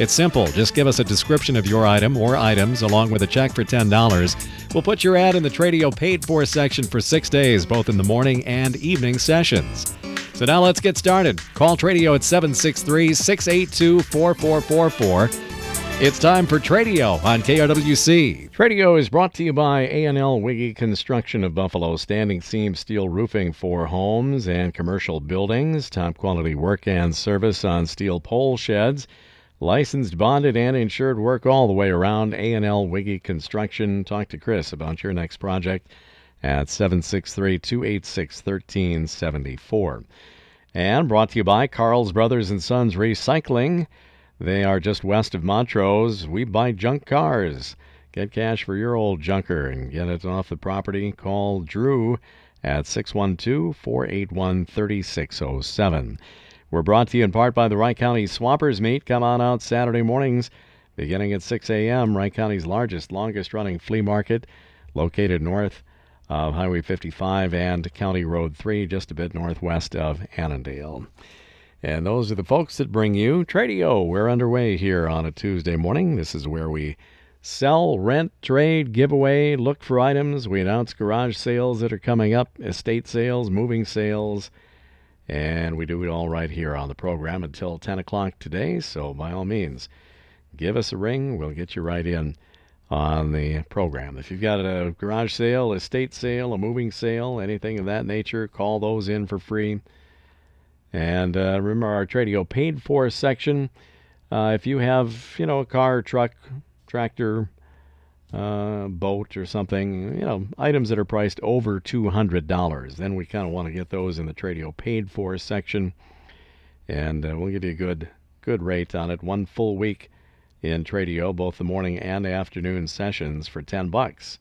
It's simple. Just give us a description of your item or items along with a check for $10. We'll put your ad in the Tradio paid for section for six days, both in the morning and evening sessions. So now let's get started. Call Tradio at 763 682 4444. It's time for Tradio on KRWC. Tradio is brought to you by A&L Wiggy Construction of Buffalo, standing seam steel roofing for homes and commercial buildings, top quality work and service on steel pole sheds, licensed, bonded, and insured work all the way around. A&L Wiggy Construction. Talk to Chris about your next project at 763-286-1374. And brought to you by Carl's Brothers and Sons Recycling. They are just west of Montrose. We buy junk cars. Get cash for your old junker and get it off the property. Call Drew at 612 481 3607. We're brought to you in part by the Wright County Swappers Meet. Come on out Saturday mornings beginning at 6 a.m. Wright County's largest, longest running flea market located north of Highway 55 and County Road 3, just a bit northwest of Annandale. And those are the folks that bring you Tradio. We're underway here on a Tuesday morning. This is where we sell, rent, trade, give away, look for items. We announce garage sales that are coming up, estate sales, moving sales, and we do it all right here on the program until 10 o'clock today. So by all means, give us a ring. We'll get you right in on the program. If you've got a garage sale, estate sale, a moving sale, anything of that nature, call those in for free. And uh, remember our Tradio paid for section. Uh, if you have, you know, a car, truck, tractor, uh, boat, or something, you know, items that are priced over $200, then we kind of want to get those in the Tradio paid for section. And uh, we'll give you a good, good rate on it. One full week in Tradio, both the morning and afternoon sessions for 10 bucks.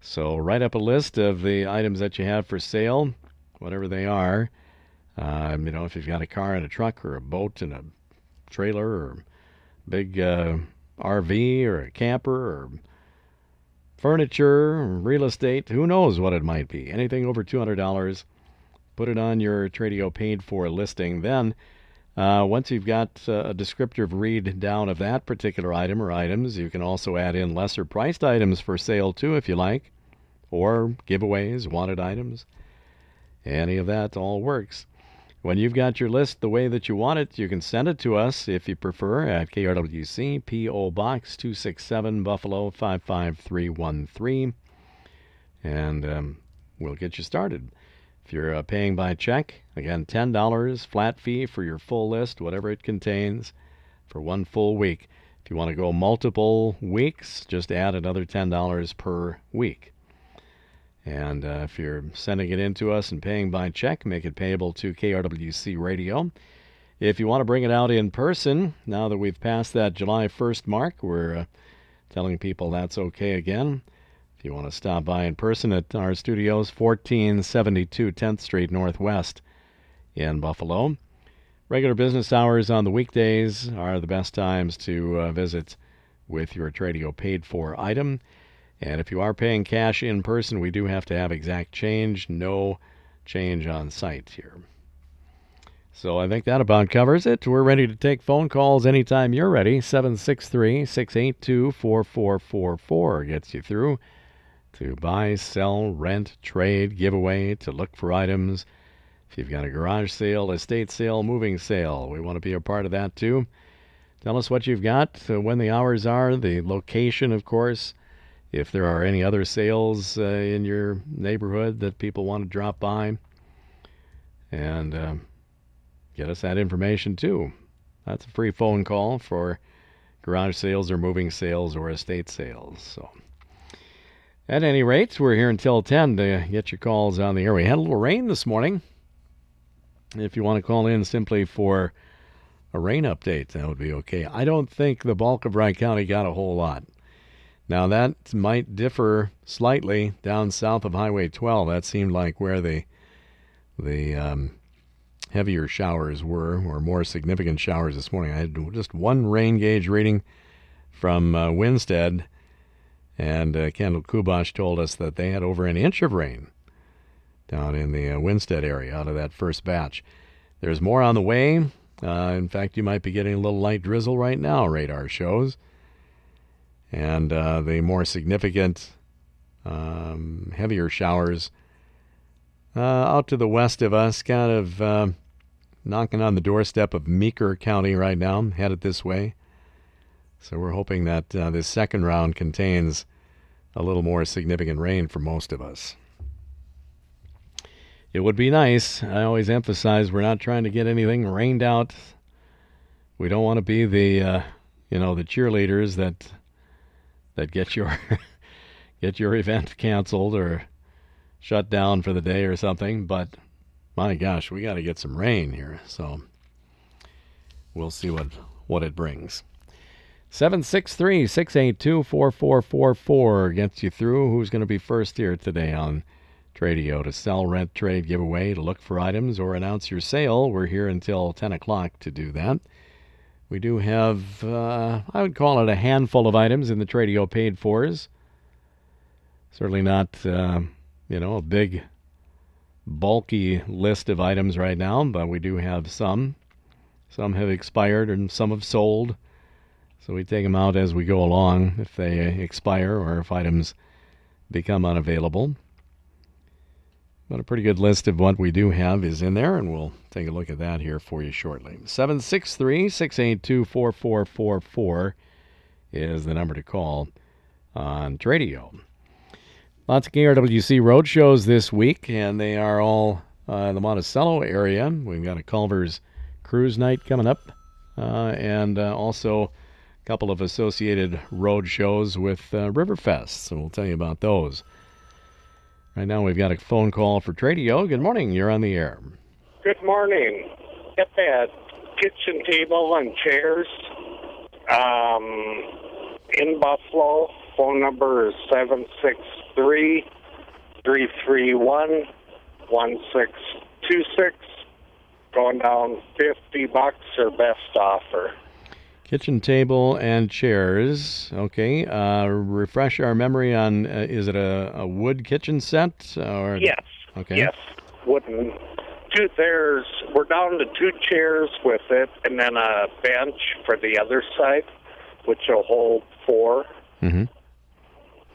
So write up a list of the items that you have for sale, whatever they are um, you know, if you've got a car and a truck or a boat and a trailer or big uh, RV or a camper or furniture, real estate, who knows what it might be. Anything over $200, put it on your Tradio paid for listing. Then, uh, once you've got uh, a descriptive read down of that particular item or items, you can also add in lesser priced items for sale too, if you like, or giveaways, wanted items. Any of that all works. When you've got your list the way that you want it, you can send it to us if you prefer at KRWC, P.O. Box 267, Buffalo 55313. And um, we'll get you started. If you're uh, paying by check, again, $10 flat fee for your full list, whatever it contains, for one full week. If you want to go multiple weeks, just add another $10 per week. And uh, if you're sending it in to us and paying by check, make it payable to KRWC Radio. If you want to bring it out in person, now that we've passed that July 1st mark, we're uh, telling people that's okay again. If you want to stop by in person at our studios, 1472 10th Street Northwest in Buffalo. Regular business hours on the weekdays are the best times to uh, visit with your Tradio paid for item. And if you are paying cash in person, we do have to have exact change, no change on site here. So I think that about covers it. We're ready to take phone calls anytime you're ready. 763 682 4444 gets you through to buy, sell, rent, trade, giveaway, to look for items. If you've got a garage sale, estate sale, moving sale, we want to be a part of that too. Tell us what you've got, uh, when the hours are, the location, of course if there are any other sales uh, in your neighborhood that people want to drop by and uh, get us that information too. That's a free phone call for garage sales or moving sales or estate sales. So, at any rate, we're here until 10 to get your calls on the air. We had a little rain this morning. If you want to call in simply for a rain update, that would be okay. I don't think the bulk of Wright County got a whole lot. Now that might differ slightly down south of Highway 12. That seemed like where the the um, heavier showers were, or more significant showers this morning. I had just one rain gauge reading from uh, Winsted, and uh, Kendall Kubash told us that they had over an inch of rain down in the uh, Winsted area out of that first batch. There's more on the way. Uh, in fact, you might be getting a little light drizzle right now, radar shows. And uh, the more significant, um, heavier showers uh, out to the west of us, kind of uh, knocking on the doorstep of Meeker County right now, headed this way. So we're hoping that uh, this second round contains a little more significant rain for most of us. It would be nice. I always emphasize we're not trying to get anything rained out. We don't want to be the, uh, you know, the cheerleaders that that get your get your event canceled or shut down for the day or something. But my gosh, we got to get some rain here. So we'll see what what it brings. 763 682 4444 gets you through. Who's going to be first here today on Tradio to sell, rent, trade, giveaway, to look for items, or announce your sale? We're here until 10 o'clock to do that. We do have, uh, I would call it a handful of items in the Tradio paid fors. Certainly not, uh, you know, a big, bulky list of items right now, but we do have some. Some have expired and some have sold. So we take them out as we go along if they expire or if items become unavailable. But a pretty good list of what we do have is in there, and we'll take a look at that here for you shortly. 763 682 4444 is the number to call on Tradio. Lots of KRWC road shows this week, and they are all uh, in the Monticello area. We've got a Culver's Cruise Night coming up, uh, and uh, also a couple of associated road shows with uh, Riverfest. So we'll tell you about those. Right now, we've got a phone call for Tradio. Good morning. You're on the air. Good morning. Get that kitchen table and chairs um, in Buffalo. Phone number is 763 331 1626. Going down 50 bucks or best offer. Kitchen table and chairs. Okay. Uh, refresh our memory on uh, is it a, a wood kitchen set or Yes. Okay. Yes. Wooden. Two, there's we're down to two chairs with it, and then a bench for the other side, which will hold four. Mm-hmm.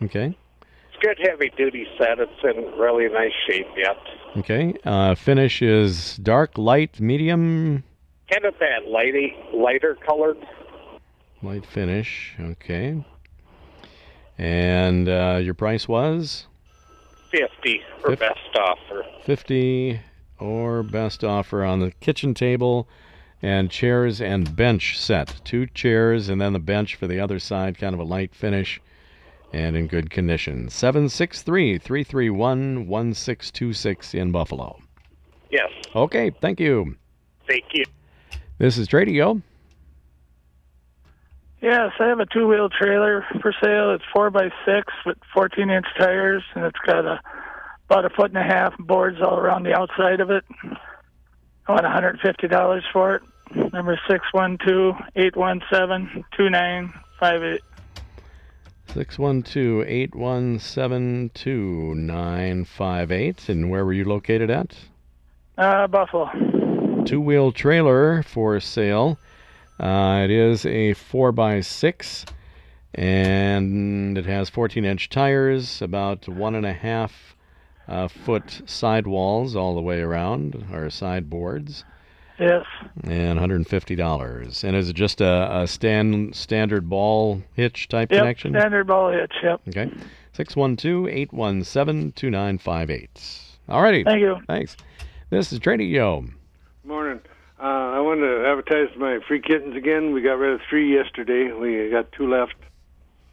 Okay. It's good heavy duty set. It's in really nice shape yet. Okay. Uh, finish is dark, light, medium, Kind of that lighty, lighter colored. Light finish. Okay. And uh, your price was Fifty or Fif- best offer. 50 or best offer on the kitchen table and chairs and bench set. Two chairs and then the bench for the other side, kind of a light finish and in good condition. 763 331 1626 in Buffalo. Yes. Okay, thank you. Thank you. This is Tradio. Yes, I have a two wheel trailer for sale. It's four by six with 14 inch tires, and it's got a about a foot and a half boards all around the outside of it. I want $150 for it. Number six one two eight one seven two nine five eight. 612 817 2958. And where were you located at? Uh, Buffalo. two wheel trailer for sale. Uh, it is a 4x6 and it has 14 inch tires, about one and a half uh, foot sidewalls all the way around, or sideboards, Yes. and $150. And is it just a, a stand, standard ball hitch type Yep. connection? Standard ball hitch. Yep. Okay. 612 817 2958. Alrighty. Thank you. Thanks. This is Tradio. Morning. Uh, I wanted to advertise my free kittens again. We got rid of three yesterday. We got two left,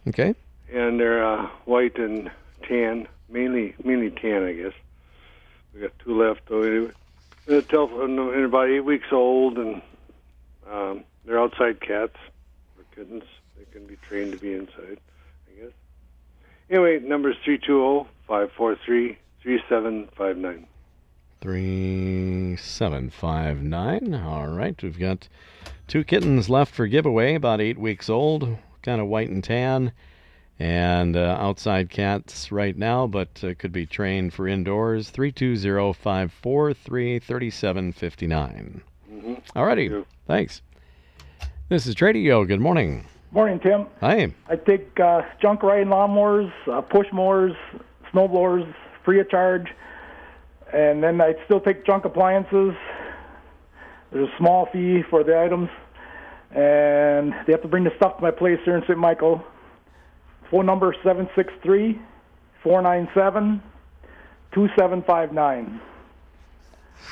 Okay. and they're uh, white and tan, mainly mainly tan, I guess. We got two left. So anyway, they're about eight weeks old, and um, they're outside cats or kittens. They can be trained to be inside, I guess. Anyway, number is 320-543-3759. 3759. All right, we've got two kittens left for giveaway, about eight weeks old, kind of white and tan, and uh, outside cats right now, but uh, could be trained for indoors. 320 543 3759. Mm-hmm. All righty, thanks. This is Tradio. Good morning. Morning, Tim. Hi. I take uh, junk riding lawnmowers, uh, push mowers, snow blowers free of charge, and then I'd still take junk appliances. There's a small fee for the items, and they have to bring the stuff to my place here in St. Michael. Phone number seven six three four nine seven two seven five nine.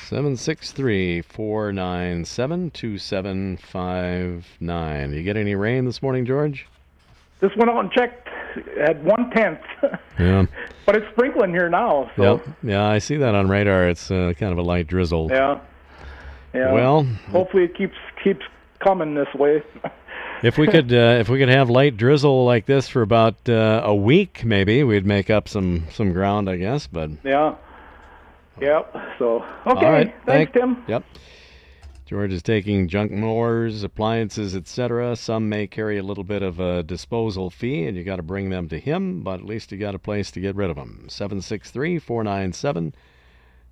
763 497 2759. You get any rain this morning, George? Just went out and checked. At one tenth, Yeah. but it's sprinkling here now. So Yep. Yeah, I see that on radar. It's uh, kind of a light drizzle. yeah, yeah. Well, hopefully it keeps keeps coming this way. if we could uh, if we could have light drizzle like this for about uh, a week, maybe we'd make up some some ground, I guess. But yeah. Yep. So okay. right, Thanks, thank- Tim. Yep. George is taking junk mowers, appliances, etc. Some may carry a little bit of a disposal fee, and you got to bring them to him, but at least you got a place to get rid of them. 763 497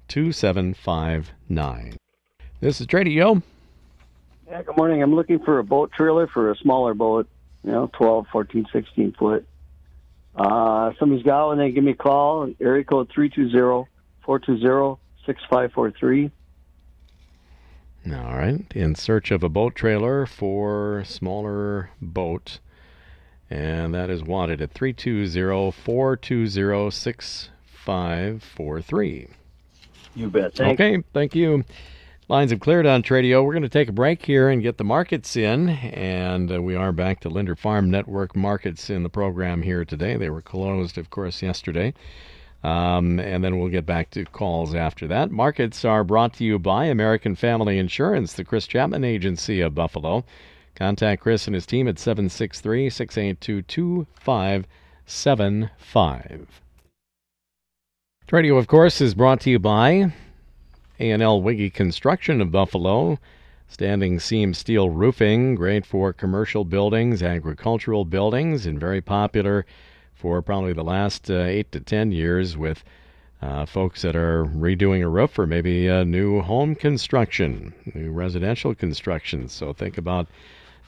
2759. This is Tradio. Yeah, good morning. I'm looking for a boat trailer for a smaller boat, you know, 12, 14, 16 foot. Uh, somebody's got one, they give me a call, area code 320-420-6543. All right. In search of a boat trailer for smaller boat. And that is wanted at 320 420 6543. You bet. Thanks. Okay, thank you. Lines have cleared on Tradio. We're going to take a break here and get the markets in. And uh, we are back to Linder Farm Network markets in the program here today. They were closed, of course, yesterday. Um, and then we'll get back to calls after that. Markets are brought to you by American Family Insurance, the Chris Chapman Agency of Buffalo. Contact Chris and his team at 763 682 2575. Radio, of course, is brought to you by A&L Wiggy Construction of Buffalo. Standing seam steel roofing, great for commercial buildings, agricultural buildings, and very popular for probably the last uh, eight to ten years with uh, folks that are redoing a roof or maybe a new home construction, new residential construction. So think about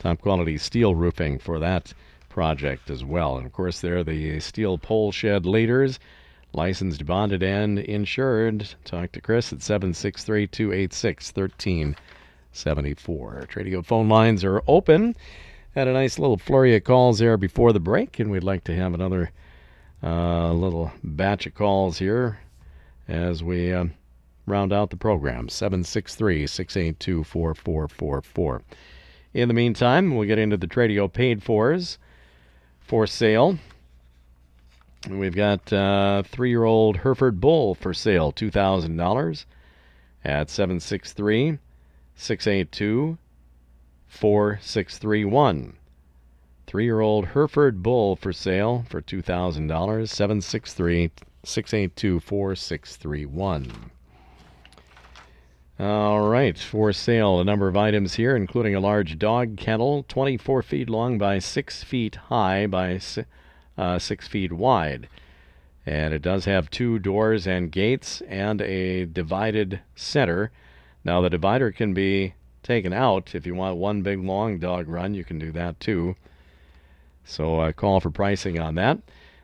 top quality steel roofing for that project as well. And of course, they're the steel pole shed leaders, licensed, bonded, and insured. Talk to Chris at 763 286 1374. Tradio phone lines are open. Had a nice little flurry of calls there before the break, and we'd like to have another uh, little batch of calls here as we um, round out the program. 763 682 4444. In the meantime, we'll get into the Tradio paid fors for sale. We've got uh, three year old Hereford Bull for sale, $2,000 at 763 682 4631. Three year old Hereford Bull for sale for $2,000, 763 682 4631. All right, for sale, a number of items here, including a large dog kennel, 24 feet long by 6 feet high by uh, 6 feet wide. And it does have two doors and gates and a divided center. Now, the divider can be taken out. If you want one big long dog run, you can do that too. So, uh, call for pricing on that.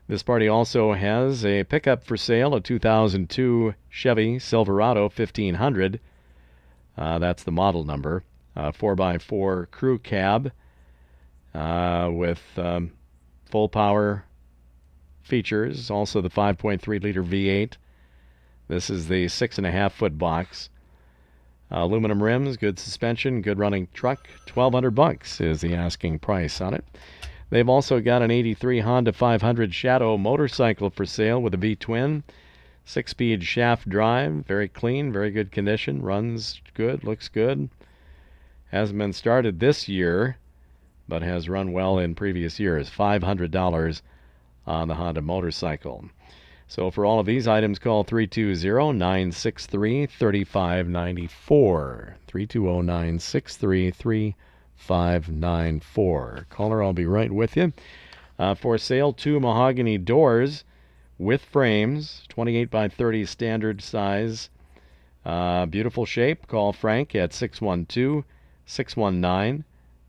This party also has a pickup for sale, a 2002 Chevy Silverado 1500. Uh, that's the model number. Uh, 4x4 crew cab uh, with um, full power features. Also, the 5.3 liter V8. This is the six and a half foot box. Uh, aluminum rims, good suspension, good running truck. 1200 bucks is the asking price on it. They've also got an 83 Honda 500 Shadow motorcycle for sale with a V twin. Six speed shaft drive, very clean, very good condition, runs good, looks good. Hasn't been started this year, but has run well in previous years. $500 on the Honda motorcycle. So for all of these items, call 320 963 3594. 320 963 3594. Caller, I'll be right with you. Uh, for sale, two mahogany doors with frames, 28 by 30 standard size. Uh, beautiful shape. Call Frank at 612 619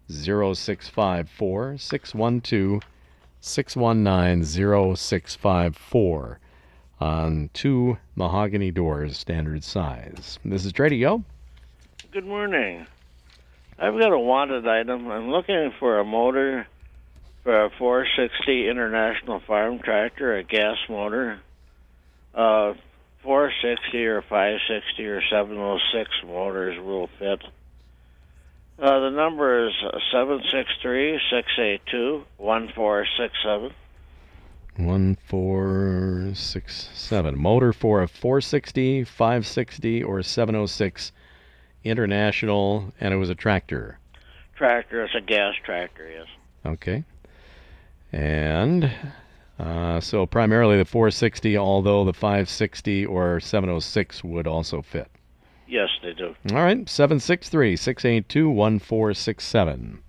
0654. 612 619 0654 on two mahogany doors, standard size. This is Tradio. Good morning. I've got a wanted item. I'm looking for a motor for a 460 International Farm Tractor, a gas motor. Uh, 460 or 560 or 706 motors will fit. Uh, the number is 763 682 1467. 1467. Motor for a 460, 560, or 706 International, and it was a tractor. Tractor, it's a gas tractor, yes. Okay. And uh, so primarily the 460, although the 560 or 706 would also fit. Yes, they do. All right, 763 682 1467.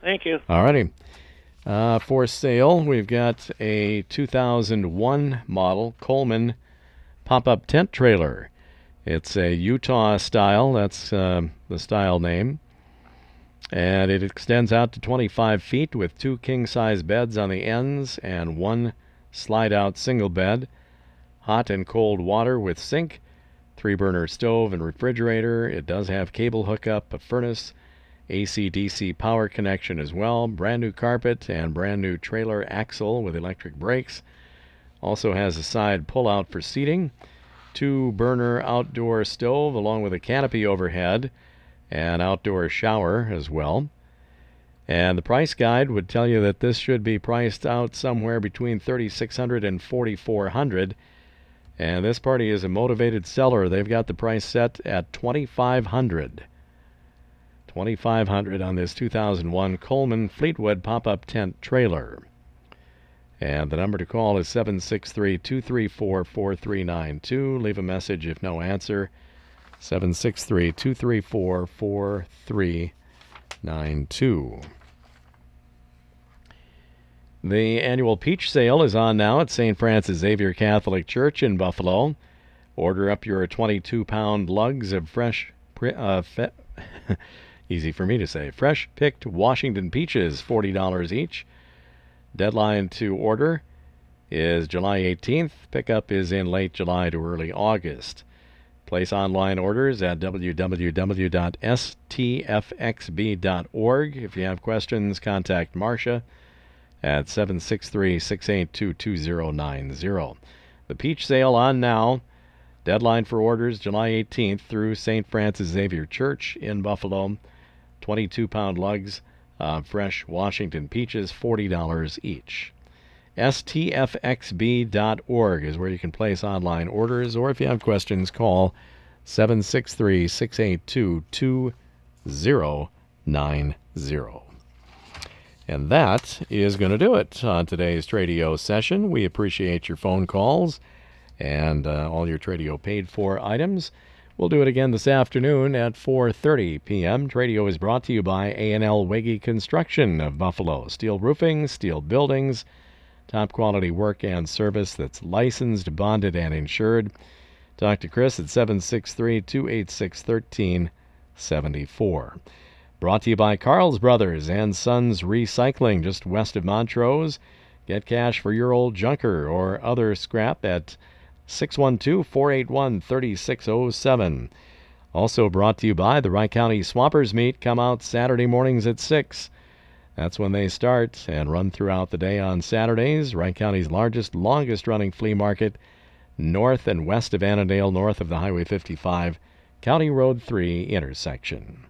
Thank you. All righty. Uh, for sale, we've got a 2001 model Coleman pop up tent trailer. It's a Utah style, that's uh, the style name. And it extends out to 25 feet with two king size beds on the ends and one slide out single bed. Hot and cold water with sink, three burner stove and refrigerator. It does have cable hookup, a furnace, AC DC power connection as well, brand new carpet and brand new trailer axle with electric brakes. Also has a side pull out for seating, two burner outdoor stove along with a canopy overhead, and outdoor shower as well. And the price guide would tell you that this should be priced out somewhere between 3600 and 4400 and this party is a motivated seller. They've got the price set at 2500 2500 on this 2001 Coleman Fleetwood pop-up tent trailer. And the number to call is 763-234-4392. Leave a message if no answer. 763-234-4392. The annual peach sale is on now at St. Francis Xavier Catholic Church in Buffalo. Order up your 22 pound lugs of fresh, uh, fe- easy for me to say, fresh picked Washington peaches, $40 each. Deadline to order is July 18th. Pickup is in late July to early August. Place online orders at www.stfxb.org. If you have questions, contact Marcia at 763 682 2090. The peach sale on now. Deadline for orders July 18th through St. Francis Xavier Church in Buffalo. 22 pound lugs of fresh Washington peaches, $40 each. STFXB.org is where you can place online orders, or if you have questions, call 763 682 2090. And that is going to do it on today's Tradio session. We appreciate your phone calls and uh, all your Tradio paid for items. We'll do it again this afternoon at 4:30 p.m. Tradio is brought to you by A&L Wege Construction of Buffalo. Steel roofing, steel buildings, top quality work and service that's licensed, bonded, and insured. Talk to Chris at 763-286-1374. Brought to you by Carl's Brothers and Sons Recycling, just west of Montrose. Get cash for your old junker or other scrap at 612 481 3607. Also brought to you by the Wright County Swappers Meet. Come out Saturday mornings at 6. That's when they start and run throughout the day on Saturdays. Wright County's largest, longest running flea market, north and west of Annandale, north of the Highway 55, County Road 3 intersection.